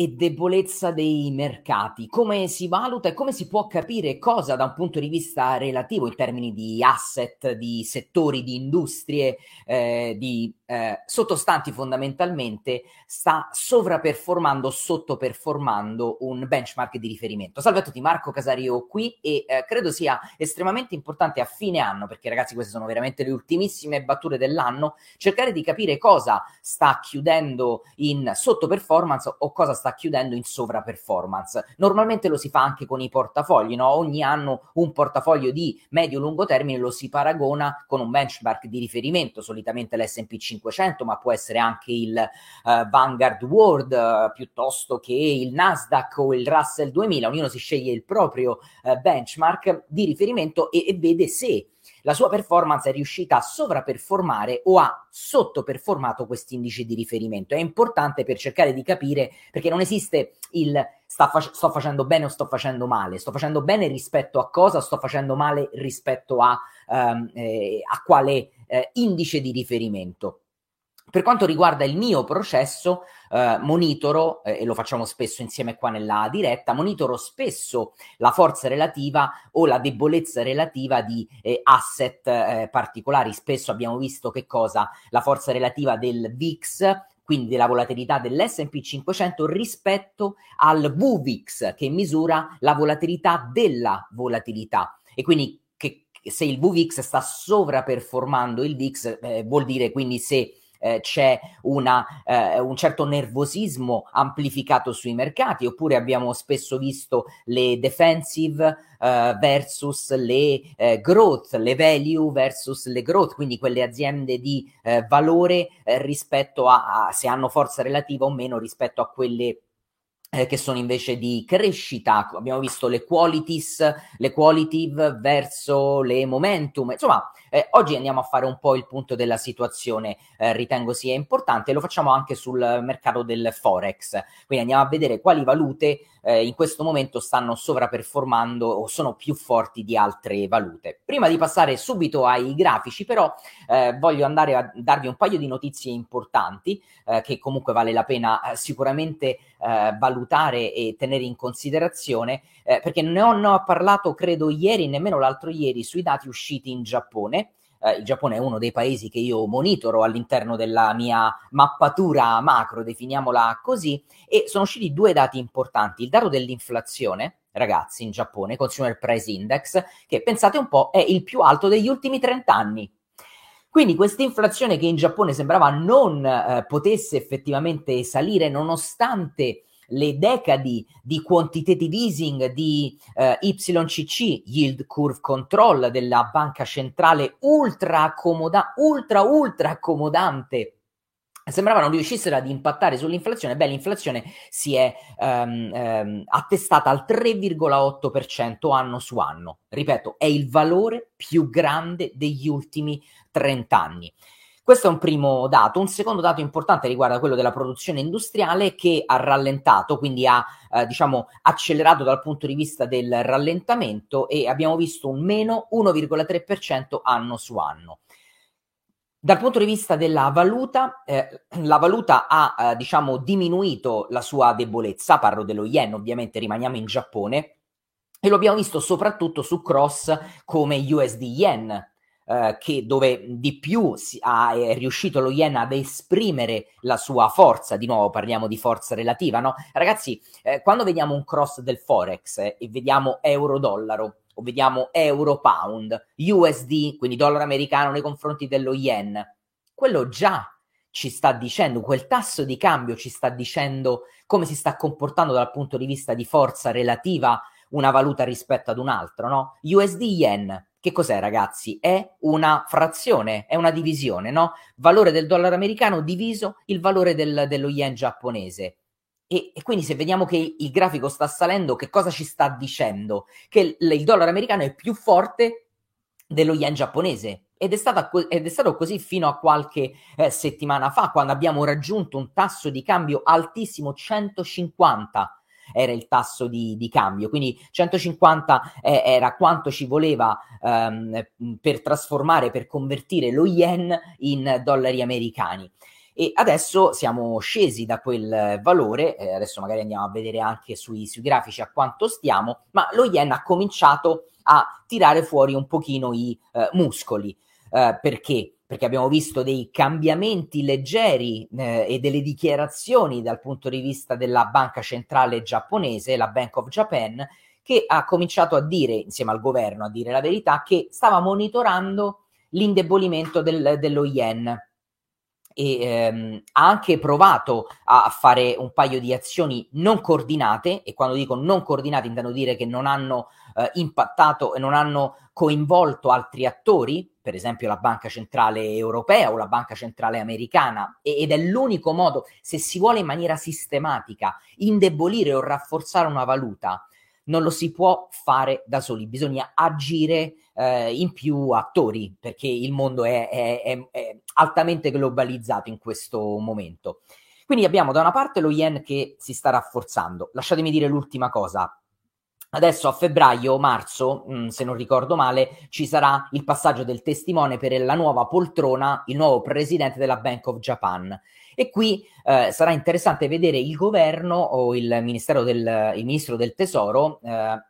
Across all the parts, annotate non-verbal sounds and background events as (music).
E debolezza dei mercati. Come si valuta e come si può capire cosa da un punto di vista relativo in termini di asset, di settori, di industrie, eh, di eh, sottostanti fondamentalmente sta sovraperformando, sottoperformando un benchmark di riferimento. Salve a tutti, Marco Casario qui e eh, credo sia estremamente importante a fine anno, perché ragazzi queste sono veramente le ultimissime battute dell'anno, cercare di capire cosa sta chiudendo in sottoperformance o cosa sta chiudendo in sovraperformance. Normalmente lo si fa anche con i portafogli, no? ogni anno un portafoglio di medio-lungo termine lo si paragona con un benchmark di riferimento, solitamente l'S&P 500 500, ma può essere anche il uh, Vanguard World uh, piuttosto che il Nasdaq o il Russell 2000. Ognuno si sceglie il proprio uh, benchmark di riferimento e, e vede se la sua performance è riuscita a sovraperformare o ha sottoperformato questi indici di riferimento. È importante per cercare di capire perché non esiste il fac- sto facendo bene o sto facendo male, sto facendo bene rispetto a cosa, sto facendo male rispetto a, um, eh, a quale eh, indice di riferimento. Per quanto riguarda il mio processo, eh, monitoro, eh, e lo facciamo spesso insieme qua nella diretta, monitoro spesso la forza relativa o la debolezza relativa di eh, asset eh, particolari. Spesso abbiamo visto che cosa? La forza relativa del VIX, quindi della volatilità dell'S&P 500 rispetto al VVIX che misura la volatilità della volatilità. E quindi che, se il VVIX sta sovraperformando il VIX, eh, vuol dire quindi se eh, c'è una, eh, un certo nervosismo amplificato sui mercati, oppure abbiamo spesso visto le defensive eh, versus le eh, growth, le value versus le growth, quindi quelle aziende di eh, valore eh, rispetto a, a se hanno forza relativa o meno rispetto a quelle che sono invece di crescita. Abbiamo visto le qualities, le qualitative verso le momentum. Insomma, eh, oggi andiamo a fare un po' il punto della situazione, eh, ritengo sia importante, lo facciamo anche sul mercato del Forex. Quindi andiamo a vedere quali valute eh, in questo momento stanno sovraperformando o sono più forti di altre valute. Prima di passare subito ai grafici, però, eh, voglio andare a darvi un paio di notizie importanti eh, che comunque vale la pena sicuramente valutare e tenere in considerazione, perché ho, ne ho parlato credo ieri, nemmeno l'altro ieri, sui dati usciti in Giappone eh, il Giappone è uno dei paesi che io monitoro all'interno della mia mappatura macro, definiamola così, e sono usciti due dati importanti. Il dato dell'inflazione, ragazzi, in Giappone, Consumer Price Index, che pensate un po' è il più alto degli ultimi 30 anni. Quindi questa inflazione che in Giappone sembrava non eh, potesse effettivamente salire nonostante le decadi di quantitative easing di eh, YCC, Yield Curve Control della banca centrale ultra accomoda, ultra ultra accomodante sembrava non riuscissero ad impattare sull'inflazione, beh l'inflazione si è um, um, attestata al 3,8% anno su anno. Ripeto, è il valore più grande degli ultimi 30 anni. Questo è un primo dato. Un secondo dato importante riguarda quello della produzione industriale che ha rallentato, quindi ha eh, diciamo accelerato dal punto di vista del rallentamento e abbiamo visto un meno 1,3% anno su anno. Dal punto di vista della valuta, eh, la valuta ha eh, diciamo diminuito la sua debolezza, parlo dello yen, ovviamente rimaniamo in Giappone e lo abbiamo visto soprattutto su cross come USD yen, eh, che dove di più si, ha, è riuscito lo yen ad esprimere la sua forza, di nuovo parliamo di forza relativa, no? Ragazzi, eh, quando vediamo un cross del Forex eh, e vediamo euro-dollaro, o vediamo euro-pound, USD, quindi dollaro americano nei confronti dello yen, quello già ci sta dicendo, quel tasso di cambio ci sta dicendo come si sta comportando dal punto di vista di forza relativa una valuta rispetto ad un'altra, no? USD yen che cos'è, ragazzi? È una frazione, è una divisione, no? Valore del dollaro americano diviso il valore del, dello yen giapponese. E, e, quindi se vediamo che il grafico sta salendo, che cosa ci sta dicendo? Che il, il dollaro americano è più forte dello yen giapponese. Ed è, stata, ed è stato così fino a qualche eh, settimana fa, quando abbiamo raggiunto un tasso di cambio altissimo, 150 era il tasso di, di cambio, quindi 150 eh, era quanto ci voleva ehm, per trasformare, per convertire lo yen in dollari americani. e adesso siamo scesi da quel valore, eh, adesso magari andiamo a vedere anche sui, sui, grafici a quanto stiamo, ma lo yen ha cominciato a tirare fuori un pochino i eh, muscoli. Eh, perché? Perché abbiamo visto dei cambiamenti leggeri eh, e delle dichiarazioni dal punto di vista della banca centrale giapponese, la Bank of Japan, che ha cominciato a dire, insieme al governo, a dire la verità, che stava monitorando l'indebolimento del, dello yen e ehm, ha anche provato a fare un paio di azioni non coordinate e quando dico non coordinate intendo dire che non hanno eh, impattato e non hanno coinvolto altri attori, per esempio la Banca Centrale Europea o la Banca Centrale Americana ed è l'unico modo se si vuole in maniera sistematica indebolire o rafforzare una valuta non lo si può fare da soli, bisogna agire eh, in più attori perché il mondo è, è, è, è, altamente globalizzato in questo momento. Quindi abbiamo da una parte lo yen che si sta rafforzando. Lasciatemi dire l'ultima cosa. Adesso a febbraio, marzo, mm, se non ricordo male, ci sarà il passaggio del testimone per la nuova poltrona, il nuovo presidente della Bank of Japan. E qui eh, sarà interessante vedere il governo o il, del, il ministro del tesoro eh,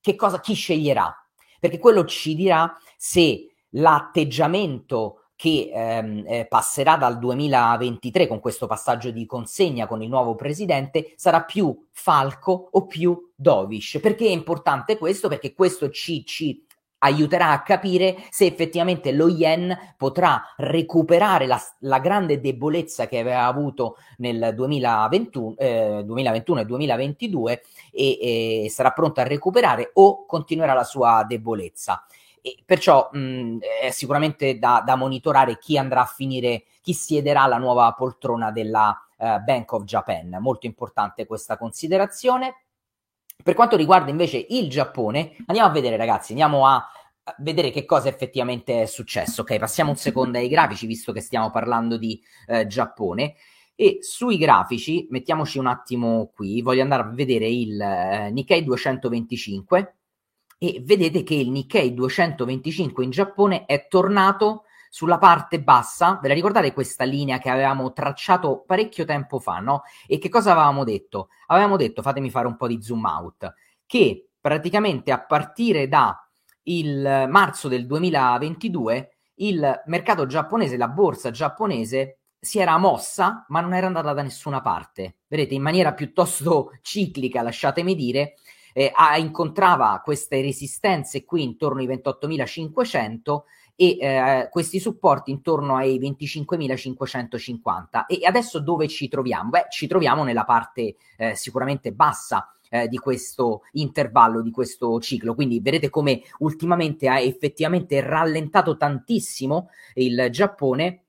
che cosa, chi sceglierà, perché quello ci dirà se l'atteggiamento che ehm, eh, passerà dal 2023 con questo passaggio di consegna con il nuovo presidente sarà più Falco o più Dovish. Perché è importante questo? Perché questo ci, ci aiuterà a capire se effettivamente lo yen potrà recuperare la, la grande debolezza che aveva avuto nel 2021, eh, 2021 e 2022 e, e, sarà pronto a recuperare o continuerà la sua debolezza. E perciò mh, è sicuramente da, da, monitorare chi andrà a finire, chi siederà alla nuova poltrona della uh, Bank of Japan. Molto importante questa considerazione. Per quanto riguarda invece il Giappone, andiamo a vedere ragazzi, andiamo a vedere che cosa effettivamente è successo. Ok, passiamo un secondo ai grafici, visto che stiamo parlando di eh, Giappone. E sui grafici, mettiamoci un attimo qui, voglio andare a vedere il eh, Nikkei 225 e vedete che il Nikkei 225 in Giappone è tornato sulla parte bassa, ve la ricordate questa linea che avevamo tracciato parecchio tempo fa, no? E che cosa avevamo detto? Avevamo detto, fatemi fare un po' di zoom out, che praticamente a partire da il marzo del 2022 il mercato giapponese, la borsa giapponese si era mossa, ma non era andata da nessuna parte. Vedete, in maniera piuttosto ciclica, lasciatemi dire, eh, incontrava queste resistenze qui intorno ai 28.500 e eh, questi supporti intorno ai 25.550. E adesso dove ci troviamo? Beh, ci troviamo nella parte eh, sicuramente bassa eh, di questo intervallo, di questo ciclo. Quindi vedete come ultimamente ha effettivamente rallentato tantissimo il Giappone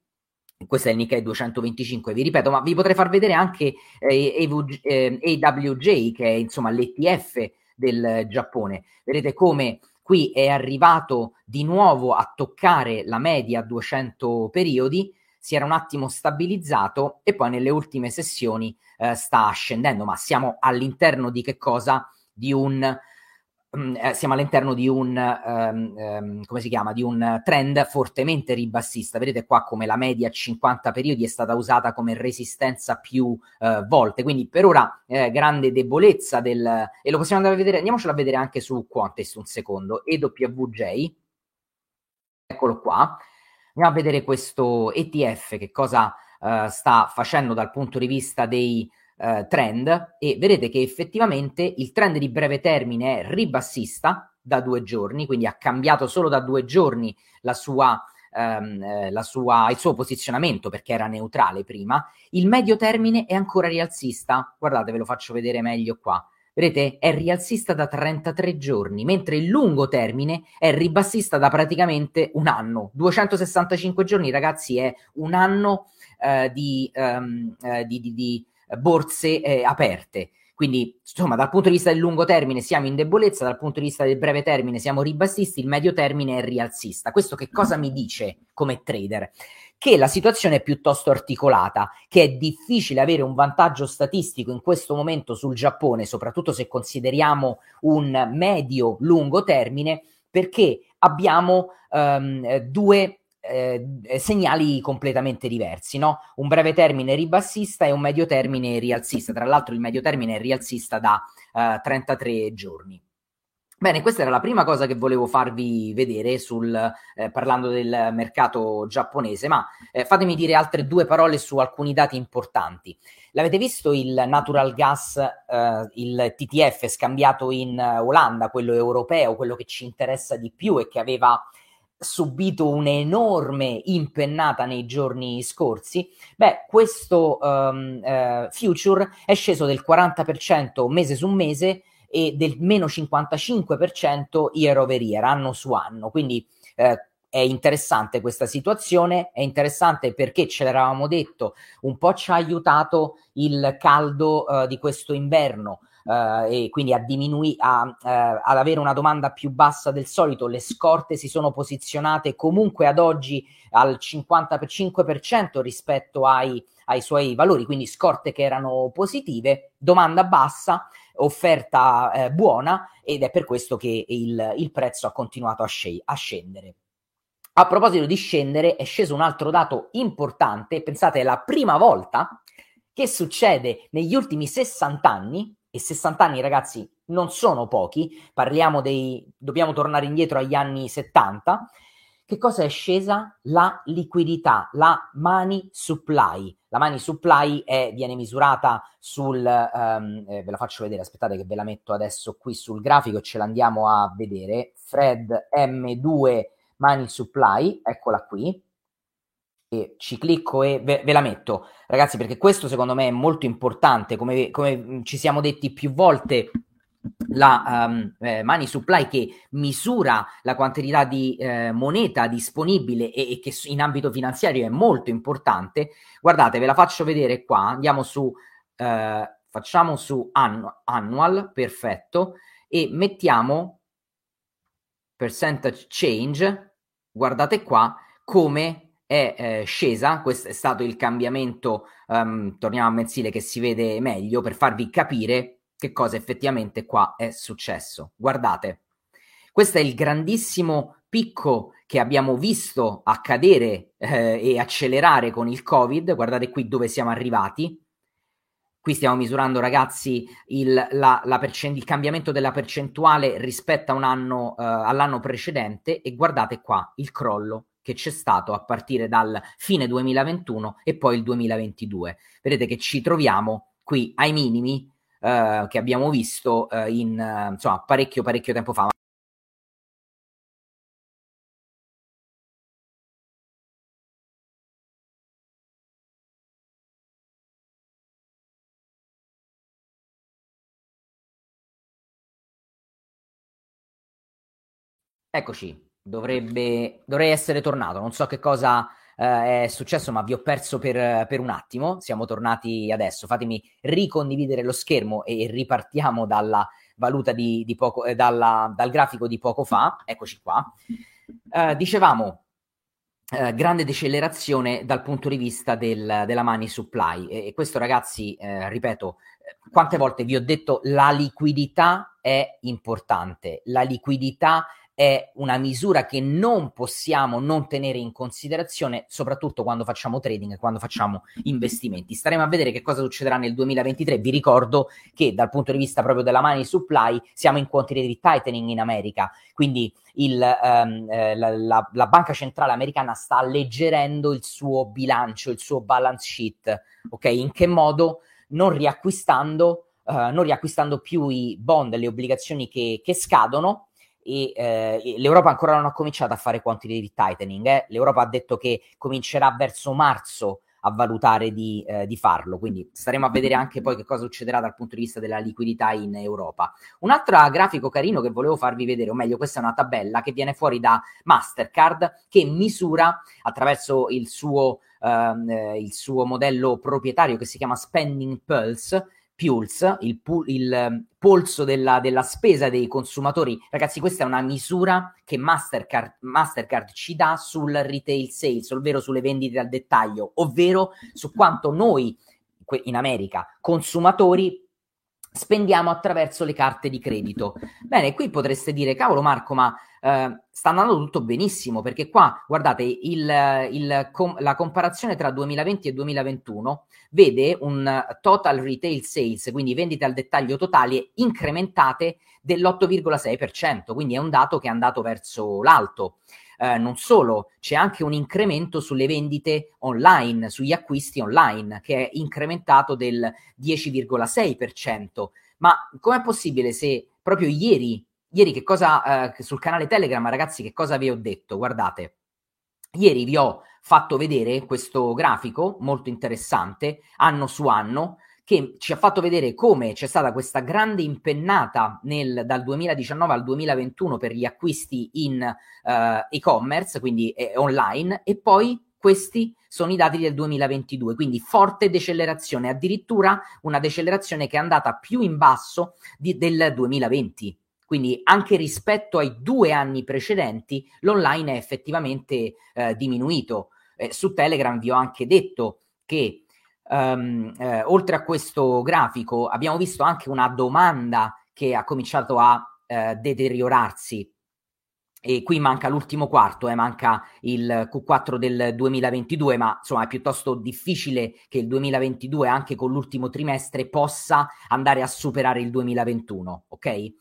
questo è il Nikkei 225, vi ripeto, ma vi potrei far vedere anche eh, AWJ, eh, che è insomma l'ETF del Giappone. Vedete come qui è arrivato di nuovo a toccare la media 200 periodi, si era un attimo stabilizzato e poi nelle ultime sessioni eh, sta scendendo, ma siamo all'interno di che cosa? Di un siamo all'interno di un, um, um, come si chiama, di un trend fortemente ribassista. Vedete qua come la media 50 periodi è stata usata come resistenza più uh, volte. Quindi per ora eh, grande debolezza del... e lo possiamo andare a vedere, andiamocelo a vedere anche su Quantest un secondo. EWJ, eccolo qua. Andiamo a vedere questo ETF che cosa uh, sta facendo dal punto di vista dei eh, trend e vedete che effettivamente il trend di breve termine è ribassista da due giorni, quindi ha cambiato solo da due giorni la sua, ehm, eh, sua, il suo posizionamento perché era neutrale prima. Il medio termine è ancora rialzista, guardate ve lo faccio vedere meglio qua. Vedete, è rialzista da 33 giorni, mentre il lungo termine è ribassista da praticamente un anno. 265 giorni, ragazzi, è un anno eh, di, um, eh, di, di, di borse eh, aperte. Quindi, insomma, dal punto di vista del lungo termine siamo in debolezza, dal punto di vista del breve termine siamo ribassisti, il medio termine è rialzista. Questo che cosa mi dice come trader? Che la situazione è piuttosto articolata, che è difficile avere un vantaggio statistico in questo momento sul Giappone, soprattutto se consideriamo un medio-lungo termine, perché abbiamo um, due eh, segnali completamente diversi, no? Un breve termine ribassista e un medio termine rialzista. Tra l'altro il medio termine è rialzista da eh, 33 giorni. Bene, questa era la prima cosa che volevo farvi vedere sul, eh, parlando del mercato giapponese, ma eh, fatemi dire altre due parole su alcuni dati importanti. L'avete visto il natural gas, eh, il TTF scambiato in Olanda, quello europeo, quello che ci interessa di più e che aveva subito un'enorme impennata nei giorni scorsi, beh, questo um, uh, future è sceso del 40% mese su mese e del meno 55% year over year, anno su anno. Quindi eh, è interessante questa situazione, è interessante perché ce l'eravamo detto, un po' ci ha aiutato il caldo uh, di questo inverno. Uh, e quindi a diminui- a, uh, ad avere una domanda più bassa del solito, le scorte si sono posizionate comunque ad oggi al 55% rispetto ai, ai suoi valori, quindi scorte che erano positive, domanda bassa, offerta eh, buona ed è per questo che il, il prezzo ha continuato a, sc- a scendere. A proposito di scendere, è sceso un altro dato importante, pensate è la prima volta che succede negli ultimi 60 anni, e 60 anni ragazzi non sono pochi, parliamo dei, dobbiamo tornare indietro agli anni 70, che cosa è scesa? La liquidità, la money supply. La money supply è, viene misurata sul, um, eh, ve la faccio vedere, aspettate che ve la metto adesso qui sul grafico e ce l'andiamo a vedere. Fred M2 money supply, eccola qui. E ci clicco e ve, ve, la metto, ragazzi, perché questo secondo me è molto importante, come, come ci siamo detti più volte la um, eh, money supply che misura la quantità di eh, moneta disponibile e, e, che in ambito finanziario è molto importante. Guardate, ve la faccio vedere qua. Andiamo su, eh, facciamo su annu- annual, perfetto, e mettiamo percentage change. Guardate qua come è eh, scesa. Questo è stato il cambiamento. Um, torniamo a mensile che si vede meglio per farvi capire che cosa effettivamente qua è successo. Guardate, questo è il grandissimo picco che abbiamo visto accadere eh, e accelerare con il Covid. Guardate qui dove siamo arrivati. Qui stiamo misurando, ragazzi, il, la, la percent- il cambiamento della percentuale rispetto anno, eh, all'anno precedente e guardate qua il crollo che c'è stato a partire dal fine 2021 e poi il 2022. Vedete che ci troviamo qui ai minimi eh, che abbiamo visto eh, in eh, insomma parecchio parecchio tempo fa. Eccoci, dovrebbe, dovrei essere tornato, non so che cosa eh, è successo, ma vi ho perso per, per, un attimo. Siamo tornati adesso. Fatemi ricondividere lo schermo e ripartiamo dalla valuta di, di poco, eh, dalla, dal grafico di poco fa. Eccoci qua. Eh, dicevamo. Eh, grande decelerazione dal punto di vista del, della money supply e, e questo ragazzi eh, ripeto quante volte vi ho detto la liquidità è importante la liquidità è una misura che non possiamo non tenere in considerazione, soprattutto quando facciamo trading e quando facciamo investimenti. Staremo a vedere che cosa succederà nel 2023. Vi ricordo che dal punto di vista proprio della money supply siamo in quantitative tightening in America, quindi il, um, eh, la, la, la, banca centrale americana sta alleggerendo il suo bilancio, il suo balance sheet. Ok, in che modo? Non riacquistando, uh, non riacquistando più i bond, le obbligazioni che, che scadono e eh, l'Europa ancora non ha cominciato a fare quantitative tightening. Eh. L'Europa ha detto che comincerà verso marzo a valutare di, eh, di, farlo, quindi staremo a vedere anche poi che cosa succederà dal punto di vista della liquidità in Europa. Un altro grafico carino che volevo farvi vedere, o meglio, questa è una tabella che viene fuori da Mastercard che misura attraverso il suo, ehm, eh, il suo modello proprietario che si chiama Spending Pulse Pulse, il, pu- il ehm, polso della, della, spesa dei consumatori. Ragazzi, questa è una misura che Mastercard, Mastercard ci dà sul retail sales, ovvero sulle vendite al dettaglio, ovvero su quanto noi in America, consumatori, spendiamo attraverso le carte di credito. Bene, qui potreste dire, cavolo Marco, ma eh, sta andando tutto benissimo, perché qua, guardate, il, il, com- la comparazione tra 2020 e 2021 vede un total retail sales, quindi vendite al dettaglio totali, incrementate dell'8,6%, quindi è un dato che è andato verso l'alto. Eh, non solo, c'è anche un incremento sulle vendite online, sugli acquisti online, che è incrementato del 10,6%. Ma com'è possibile se proprio ieri, ieri che cosa, eh, sul canale Telegram, ragazzi, che cosa vi ho detto? Guardate, ieri vi ho fatto vedere questo grafico molto interessante, anno su anno, che ci ha fatto vedere come c'è stata questa grande impennata nel, dal 2019 al 2021 per gli acquisti in uh, e-commerce, quindi eh, online, e poi questi sono i dati del 2022, quindi forte decelerazione, addirittura una decelerazione che è andata più in basso di, del 2020. Quindi anche rispetto ai due anni precedenti l'online è effettivamente eh, diminuito. Eh, su Telegram vi ho anche detto che um, eh, oltre a questo grafico abbiamo visto anche una domanda che ha cominciato a eh, deteriorarsi e qui manca l'ultimo quarto, eh, manca il Q4 del 2022, ma insomma è piuttosto difficile che il 2022, anche con l'ultimo trimestre, possa andare a superare il 2021, ok? E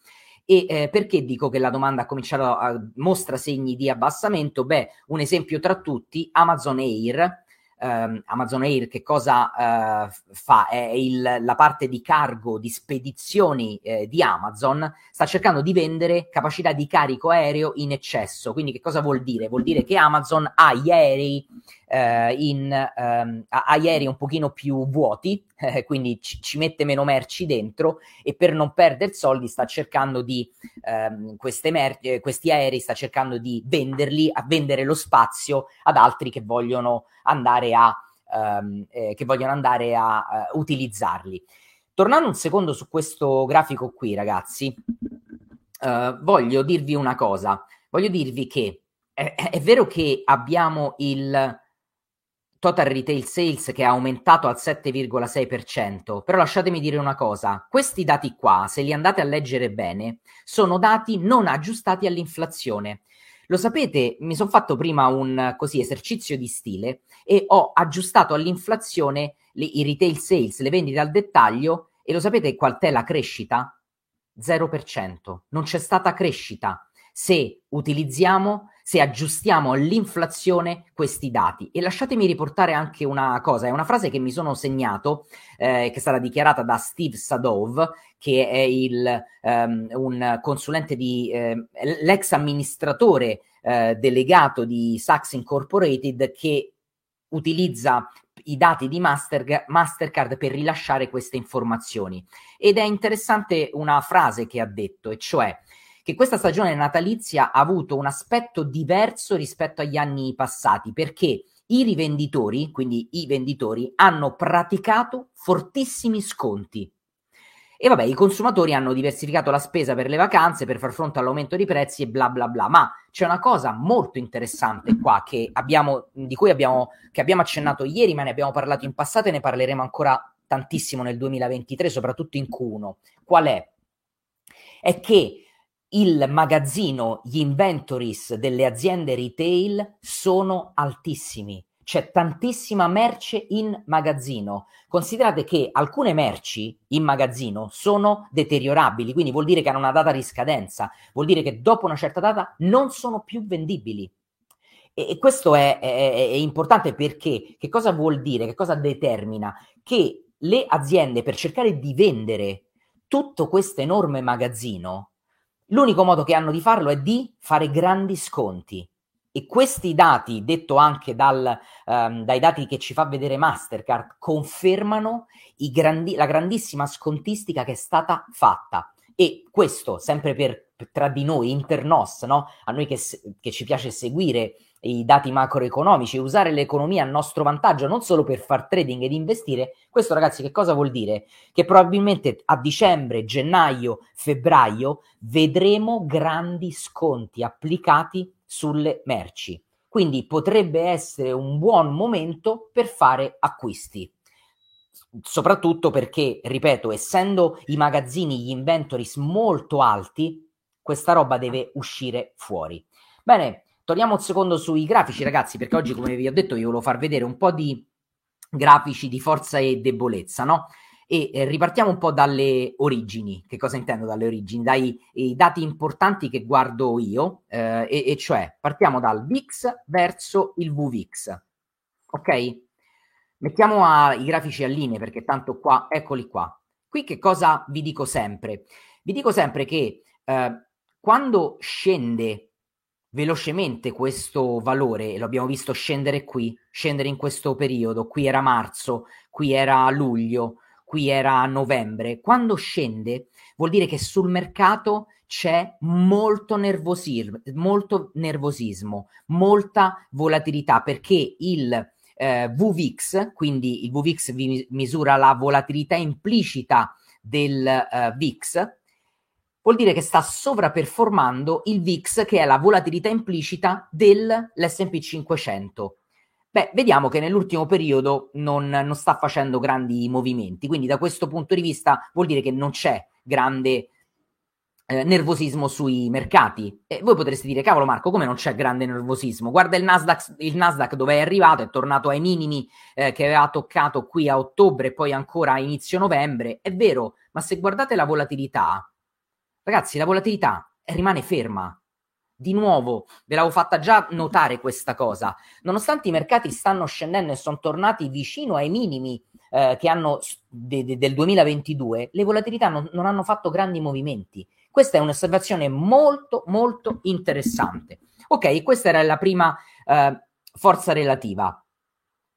eh, perché dico che la domanda ha cominciato a mostra segni di abbassamento? Beh, un esempio tra tutti, Amazon Air, Um, Amazon Air che cosa uh, fa? È il, la parte di cargo, di spedizioni eh, di Amazon, sta cercando di vendere capacità di carico aereo in eccesso. Quindi che cosa vuol dire? Vuol dire che Amazon ha gli aerei eh, in, ehm, aerei un pochino più vuoti, eh, (laughs) quindi ci, ci, mette meno merci dentro e per non perdere soldi sta cercando di ehm, mer- eh, questi aerei sta cercando di venderli, a vendere lo spazio ad altri che vogliono andare a, ehm, eh, vogliono andare a uh, utilizzarli. Tornando un secondo su questo grafico qui, ragazzi, uh, voglio dirvi una cosa. Voglio dirvi che è, è vero che abbiamo il total retail sales che è aumentato al 7,6%, però lasciatemi dire una cosa, questi dati qua, se li andate a leggere bene, sono dati non aggiustati all'inflazione. Lo sapete, mi sono fatto prima un così esercizio di stile e ho aggiustato all'inflazione le, i retail sales, le vendite al dettaglio e lo sapete qual è la crescita? 0%. Non c'è stata crescita se utilizziamo se aggiustiamo all'inflazione questi dati. E lasciatemi riportare anche una cosa, è una frase che mi sono segnato, eh, che è stata dichiarata da Steve Sadov, che è il, um, un consulente di, eh, l'ex amministratore eh, delegato di Saks Incorporated che utilizza i dati di Master, Mastercard per rilasciare queste informazioni. Ed è interessante una frase che ha detto, e cioè che questa stagione natalizia ha avuto un aspetto diverso rispetto agli anni passati, perché i rivenditori, quindi i venditori, hanno praticato fortissimi sconti. E vabbè, i consumatori hanno diversificato la spesa per le vacanze per far fronte all'aumento dei prezzi e bla bla bla. Ma c'è una cosa molto interessante qua abbiamo, di cui abbiamo, abbiamo accennato ieri, ma ne abbiamo parlato in passato e ne parleremo ancora tantissimo nel 2023, soprattutto in Q1. Qual è? È che il magazzino, gli inventories delle aziende retail sono altissimi. C'è tantissima merce in magazzino. Considerate che alcune merci in magazzino sono deteriorabili, quindi vuol dire che hanno una data di scadenza, vuol dire che dopo una certa data non sono più vendibili. E, questo è, è, è importante perché che cosa vuol dire? Che cosa determina? Che le aziende per cercare di vendere tutto questo enorme magazzino L'unico modo che hanno di farlo è di fare grandi sconti. E questi dati, detto anche dal, um, dai dati che ci fa vedere Mastercard, confermano grandi, la grandissima scontistica che è stata fatta. E questo, sempre per, tra di noi, internos, no? a noi che, che ci piace seguire i dati macroeconomici, usare l'economia a nostro vantaggio non solo per far trading ed investire, questo ragazzi che cosa vuol dire? Che probabilmente a dicembre, gennaio, febbraio vedremo grandi sconti applicati sulle merci. Quindi potrebbe essere un buon momento per fare acquisti. soprattutto perché, ripeto, essendo i magazzini, gli inventories molto alti, questa roba deve uscire fuori. Bene, torniamo un secondo sui grafici, ragazzi, perché oggi, come vi ho detto, io volevo far vedere un po' di grafici di forza e debolezza, no? E eh, ripartiamo un po' dalle origini. Che cosa intendo dalle origini? Dai dati importanti che guardo io, eh, e, e, cioè partiamo dal VIX verso il VVIX. Ok? Mettiamo a, i grafici a linee perché tanto qua, eccoli qua. Qui che cosa vi dico sempre? Vi dico sempre che eh, quando scende velocemente questo valore, lo abbiamo visto scendere qui, scendere in questo periodo, qui era marzo, qui era luglio, qui era novembre, quando scende vuol dire che sul mercato c'è molto nervosismo, molto nervosismo, molta volatilità perché il eh, VVIX, quindi il VVIX vi misura la volatilità implicita del eh, VIX, vuol dire che sta sovraperformando il VIX, che è la volatilità implicita dell'SP 500. Beh, vediamo che nell'ultimo periodo non, non, sta facendo grandi movimenti, quindi da questo punto di vista vuol dire che non c'è grande eh, nervosismo sui mercati. E voi potreste dire, cavolo Marco, come non c'è grande nervosismo? Guarda il Nasdaq, il Nasdaq dove è arrivato, è tornato ai minimi eh, che aveva toccato qui a ottobre e poi ancora a inizio novembre. È vero, ma se guardate la volatilità, ragazzi, la volatilità rimane ferma. Di nuovo, ve l'avevo fatta già notare questa cosa. Nonostante i mercati stanno scendendo e sono tornati vicino ai minimi eh, che hanno de- de- del 2022, le volatilità non, non hanno fatto grandi movimenti. Questa è un'osservazione molto, molto interessante. Ok, questa era la prima eh, forza relativa,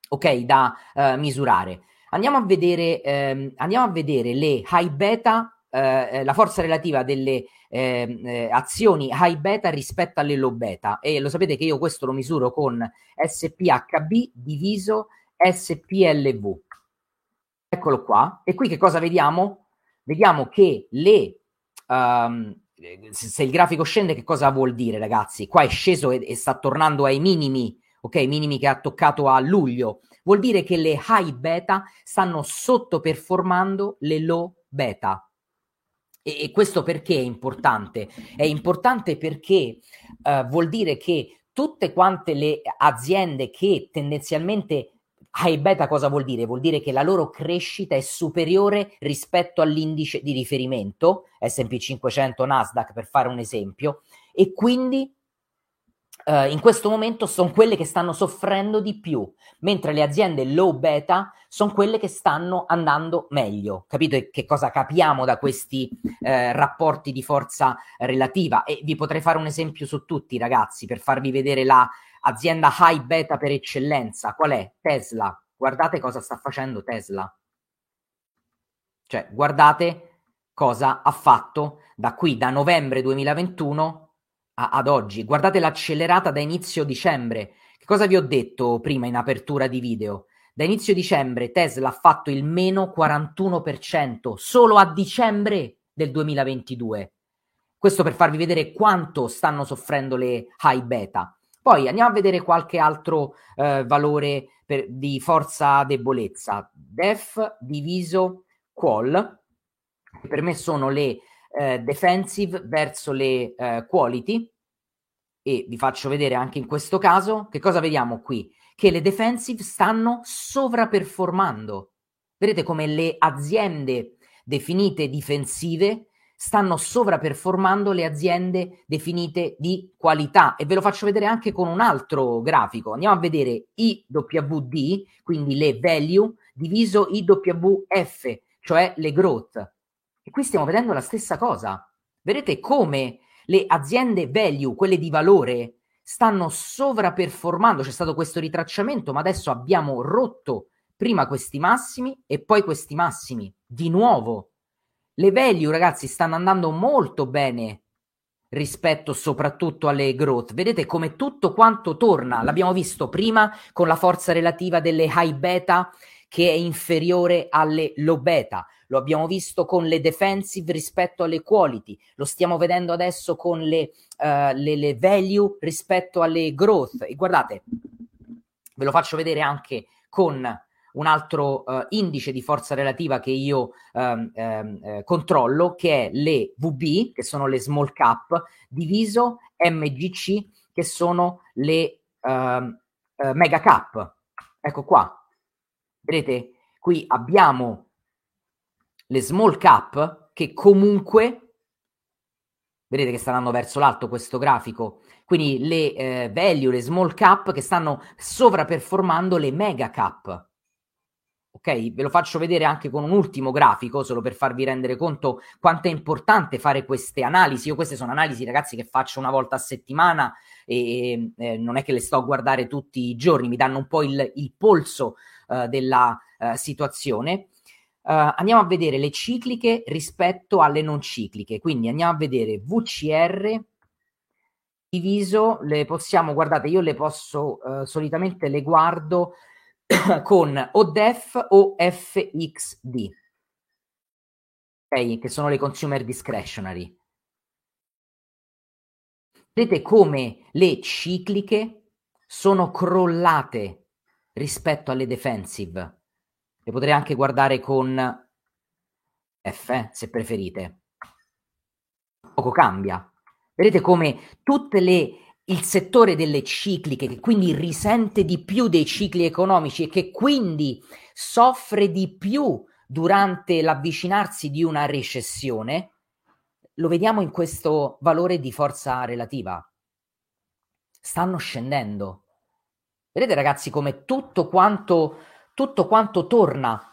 ok, da eh, misurare. Andiamo a vedere, ehm, andiamo a vedere le high beta, eh, eh la forza relativa delle ehm, eh, azioni high beta rispetto alle low beta. E lo sapete che io questo lo misuro con SPHB diviso SPLV. Eccolo qua. E qui che cosa vediamo? Vediamo che le um, se il grafico scende, che cosa vuol dire, ragazzi? Qua è sceso e, sta tornando ai minimi, ok? Minimi che ha toccato a luglio. Vuol dire che le high beta stanno sottoperformando le low beta. E, questo perché è importante? È importante perché uh, vuol dire che tutte quante le aziende che tendenzialmente High beta cosa vuol dire? Vuol dire che la loro crescita è superiore rispetto all'indice di riferimento, SP 500 Nasdaq per fare un esempio, e quindi Uh, in questo momento sono quelle che stanno soffrendo di più, mentre le aziende low beta sono quelle che stanno andando meglio. Capito che cosa capiamo da questi uh, rapporti di forza relativa? E vi potrei fare un esempio su tutti, ragazzi, per farvi vedere la azienda high beta per eccellenza. Qual è? Tesla. Guardate cosa sta facendo Tesla. Cioè, guardate cosa ha fatto da qui, da novembre 2021 a, ad oggi. Guardate l'accelerata da inizio dicembre. Che cosa vi ho detto prima in apertura di video? Da inizio dicembre Tesla ha fatto il meno 41% solo a dicembre del 2022. Questo per farvi vedere quanto stanno soffrendo le high beta. Poi andiamo a vedere qualche altro eh, valore per, di forza debolezza. Def diviso qual, che per me sono le eh, defensive verso le eh, quality. E vi faccio vedere anche in questo caso che cosa vediamo qui? Che le defensive stanno sovraperformando. Vedete come le aziende definite difensive stanno sovraperformando le aziende definite di qualità e ve lo faccio vedere anche con un altro grafico. Andiamo a vedere IWD, quindi le value, diviso IWF, cioè le growth. E qui stiamo vedendo la stessa cosa. Vedete come le aziende value, quelle di valore, stanno sovraperformando, c'è stato questo ritracciamento, ma adesso abbiamo rotto prima questi massimi e poi questi massimi di nuovo le value, ragazzi, stanno andando molto bene rispetto soprattutto alle growth. Vedete come tutto quanto torna. L'abbiamo visto prima con la forza relativa delle high beta che è inferiore alle low beta. Lo abbiamo visto con le defensive rispetto alle quality. Lo stiamo vedendo adesso con le, uh, le, le value rispetto alle growth. E guardate, ve lo faccio vedere anche con un altro uh, indice di forza relativa che io um, um, uh, controllo, che è le VB, che sono le small cap, diviso MGC, che sono le uh, mega cap. Ecco qua. Vedete, qui abbiamo le small cap che comunque, vedete che stanno verso l'alto questo grafico, quindi le eh, value, le small cap che stanno sovraperformando le mega cap. Ok, ve lo faccio vedere anche con un ultimo grafico, solo per farvi rendere conto quanto è importante fare queste analisi. Io queste sono analisi, ragazzi, che faccio una volta a settimana e eh, non è che le sto a guardare tutti i giorni, mi danno un po' il, il polso uh, della uh, situazione. Uh, andiamo a vedere le cicliche rispetto alle non cicliche, quindi andiamo a vedere VCR diviso, le possiamo, guardate, io le posso, uh, solitamente le guardo (coughs) con ODEF o FXD, okay? che sono le consumer discretionary. Vedete come le cicliche sono crollate rispetto alle defensive. Le potrei anche guardare con F, se preferite. Poco cambia. Vedete come tutte le il settore delle cicliche, che quindi risente di più dei cicli economici e che quindi soffre di più durante l'avvicinarsi di una recessione, lo vediamo in questo valore di forza relativa. Stanno scendendo. Vedete ragazzi come tutto quanto, tutto quanto torna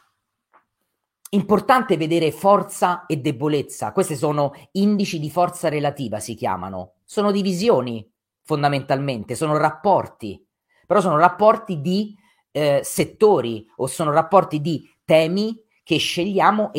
Importante vedere forza e debolezza. Questi sono indici di forza relativa, si chiamano. Sono divisioni, fondamentalmente, sono rapporti. Però sono rapporti di eh, settori o sono rapporti di temi che scegliamo